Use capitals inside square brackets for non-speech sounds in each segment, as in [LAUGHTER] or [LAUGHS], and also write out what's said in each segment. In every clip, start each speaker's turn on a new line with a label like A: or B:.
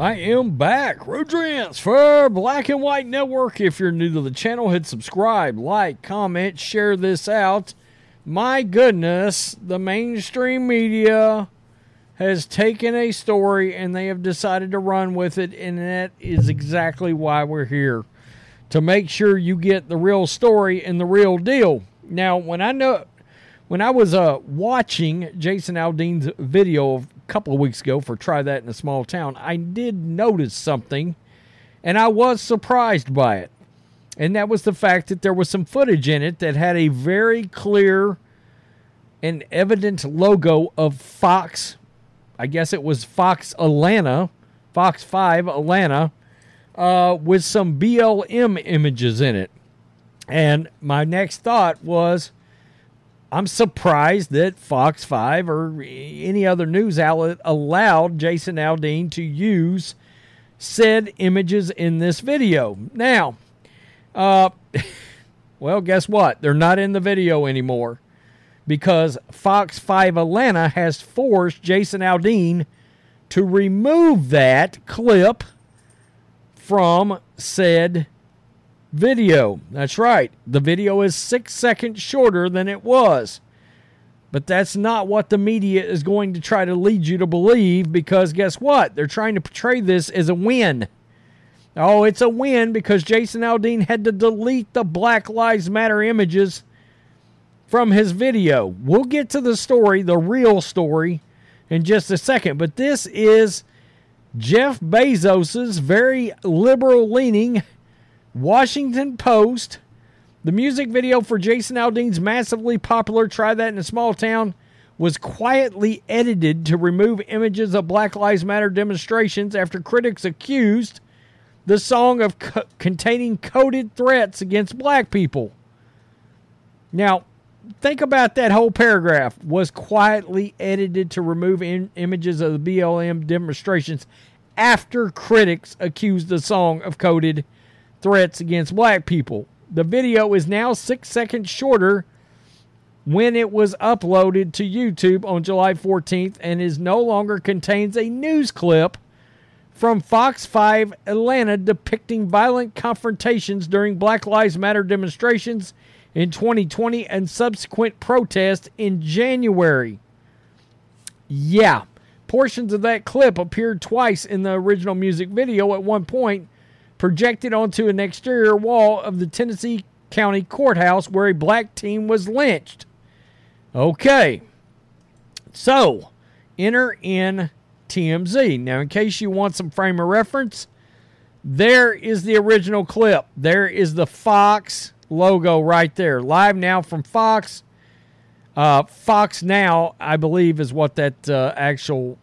A: I am back. Rodrance for Black and White Network. If you're new to the channel, hit subscribe, like, comment, share this out. My goodness, the mainstream media has taken a story and they have decided to run with it, and that is exactly why we're here to make sure you get the real story and the real deal. Now, when I know when I was uh, watching Jason Aldean's video a couple of weeks ago for Try That in a Small Town, I did notice something and I was surprised by it. And that was the fact that there was some footage in it that had a very clear and evident logo of Fox. I guess it was Fox Atlanta, Fox 5 Atlanta, uh, with some BLM images in it. And my next thought was I'm surprised that Fox 5 or any other news outlet allowed Jason Aldean to use said images in this video. Now, uh, [LAUGHS] well, guess what? They're not in the video anymore because Fox 5 Atlanta has forced Jason Aldean to remove that clip from said video. That's right. The video is six seconds shorter than it was. But that's not what the media is going to try to lead you to believe because guess what? They're trying to portray this as a win. Oh, it's a win because Jason Aldean had to delete the Black Lives Matter images from his video. We'll get to the story, the real story, in just a second. But this is Jeff Bezos's very liberal leaning Washington Post. The music video for Jason Aldean's massively popular Try That in a Small Town was quietly edited to remove images of Black Lives Matter demonstrations after critics accused the song of co- containing coded threats against black people. Now, think about that whole paragraph was quietly edited to remove in- images of the BLM demonstrations after critics accused the song of coded threats against black people. The video is now six seconds shorter when it was uploaded to YouTube on July 14th and is no longer contains a news clip from Fox 5 Atlanta depicting violent confrontations during Black Lives Matter demonstrations in 2020 and subsequent protests in January. Yeah, portions of that clip appeared twice in the original music video at one point projected onto an exterior wall of the Tennessee County Courthouse where a black teen was lynched. Okay. So, enter in TMZ. Now, in case you want some frame of reference, there is the original clip. There is the Fox logo right there. Live now from Fox. Uh, Fox Now, I believe, is what that uh, actual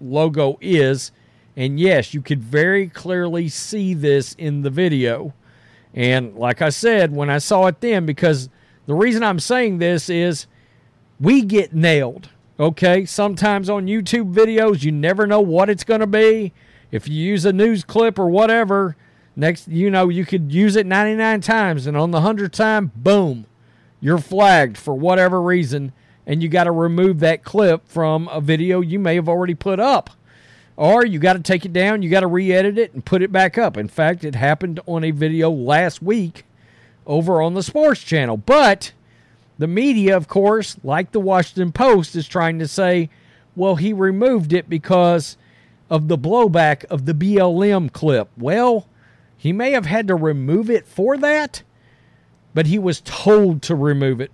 A: logo is. And yes, you could very clearly see this in the video. And like I said, when I saw it then, because the reason I'm saying this is we get nailed. Okay. Sometimes on YouTube videos, you never know what it's going to be. If you use a news clip or whatever, next, you know, you could use it 99 times. And on the 100th time, boom, you're flagged for whatever reason. And you got to remove that clip from a video you may have already put up or you got to take it down, you got to re edit it and put it back up. In fact, it happened on a video last week over on the sports channel. But the media, of course, like the Washington Post, is trying to say, well, he removed it because of the blowback of the BLM clip. Well, he may have had to remove it for that, but he was told to remove it.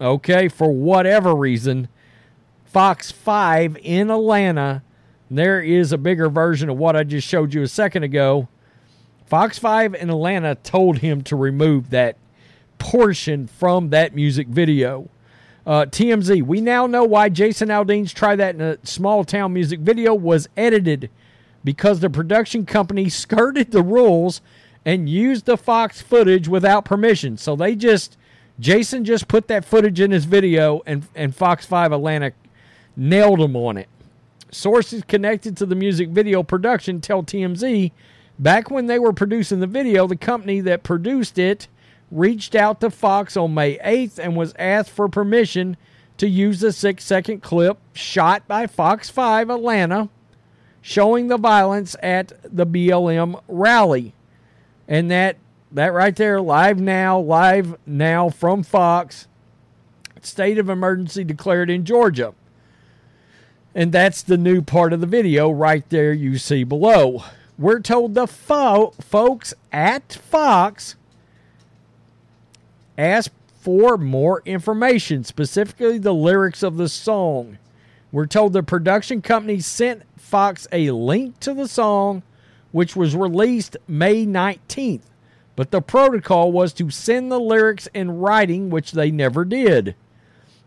A: Okay, for whatever reason, Fox 5 in Atlanta there is a bigger version of what I just showed you a second ago. Fox 5 in Atlanta told him to remove that portion from that music video. Uh, TMZ, we now know why Jason Aldean's Try That in a Small Town music video was edited because the production company [LAUGHS] skirted the rules and used the Fox footage without permission. So they just, Jason just put that footage in his video and, and Fox 5 Atlanta nailed him on it. Sources connected to the music video production tell TMZ back when they were producing the video, the company that produced it reached out to Fox on May 8th and was asked for permission to use the six second clip shot by Fox 5 Atlanta showing the violence at the BLM rally. And that that right there live now, live now from Fox. State of emergency declared in Georgia. And that's the new part of the video right there you see below. We're told the fo- folks at Fox asked for more information, specifically the lyrics of the song. We're told the production company sent Fox a link to the song, which was released May 19th, but the protocol was to send the lyrics in writing, which they never did.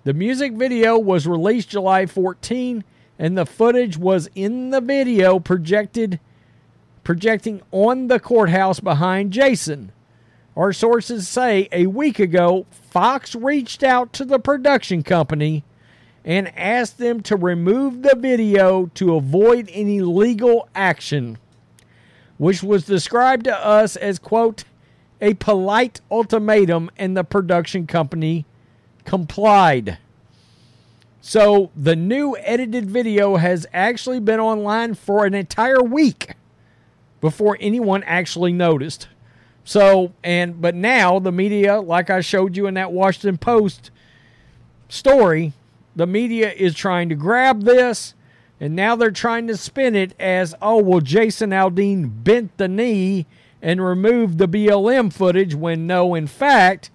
A: The music video was released July 14, and the footage was in the video projected projecting on the courthouse behind Jason. Our sources say a week ago, Fox reached out to the production company and asked them to remove the video to avoid any legal action, which was described to us as, quote, a polite ultimatum, and the production company complied. So the new edited video has actually been online for an entire week before anyone actually noticed. So, and but now the media, like I showed you in that Washington Post story, the media is trying to grab this and now they're trying to spin it as oh, well, Jason Aldean bent the knee and removed the BLM footage when no, in fact,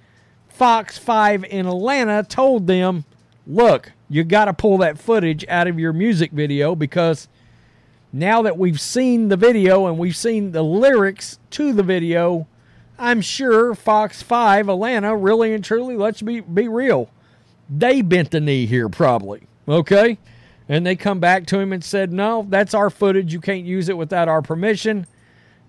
A: Fox 5 in Atlanta told them, look, you got to pull that footage out of your music video because now that we've seen the video and we've seen the lyrics to the video, I'm sure Fox 5 Atlanta really and truly, let's be, be real, they bent the knee here probably. Okay? And they come back to him and said, no, that's our footage. You can't use it without our permission.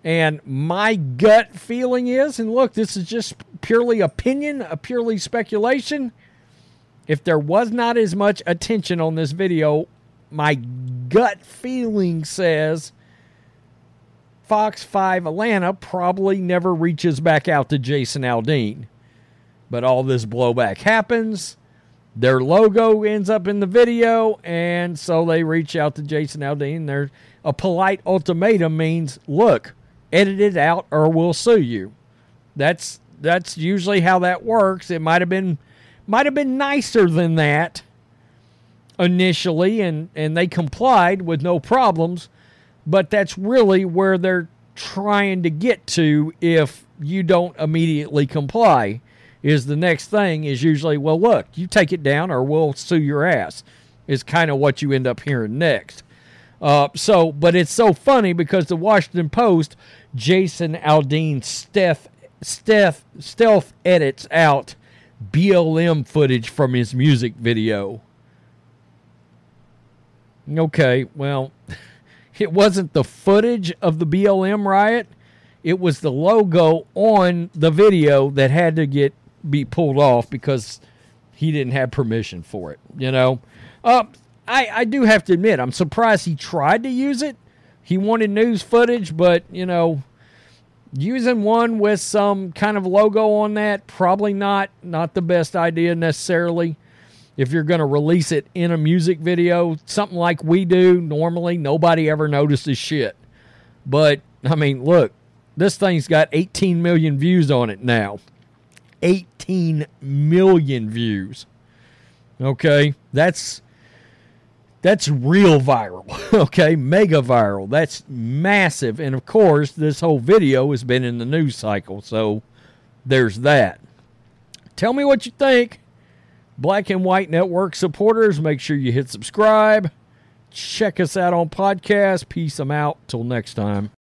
A: And my gut feeling is, and look, this is just purely opinion, a purely speculation. If there was not as much attention on this video, my gut feeling says Fox 5 Atlanta probably never reaches back out to Jason Aldean. But all this blowback happens. Their logo ends up in the video, and so they reach out to Jason Aldean. They're, a polite ultimatum means, look, edit it out or we'll sue you. That's that's usually how that works. It might have been might have been nicer than that initially and and they complied with no problems, but that's really where they're trying to get to if you don't immediately comply is the next thing is usually well look you take it down or we'll sue your ass is kind of what you end up hearing next. Uh, so but it's so funny because the washington post Jason Aldean Steph, Steph, stealth edits out BLM footage from his music video. Okay, well, [LAUGHS] it wasn't the footage of the BLM riot. It was the logo on the video that had to get be pulled off because he didn't have permission for it. You know, uh, I I do have to admit I'm surprised he tried to use it he wanted news footage, but you know, using one with some kind of logo on that probably not not the best idea necessarily. If you're going to release it in a music video, something like we do normally, nobody ever notices shit. But I mean, look, this thing's got 18 million views on it now. 18 million views. Okay, that's that's real viral, [LAUGHS] okay? Mega viral. That's massive. And of course, this whole video has been in the news cycle, so there's that. Tell me what you think. Black and White Network supporters, make sure you hit subscribe. Check us out on podcast. Peace. I'm out. Till next time.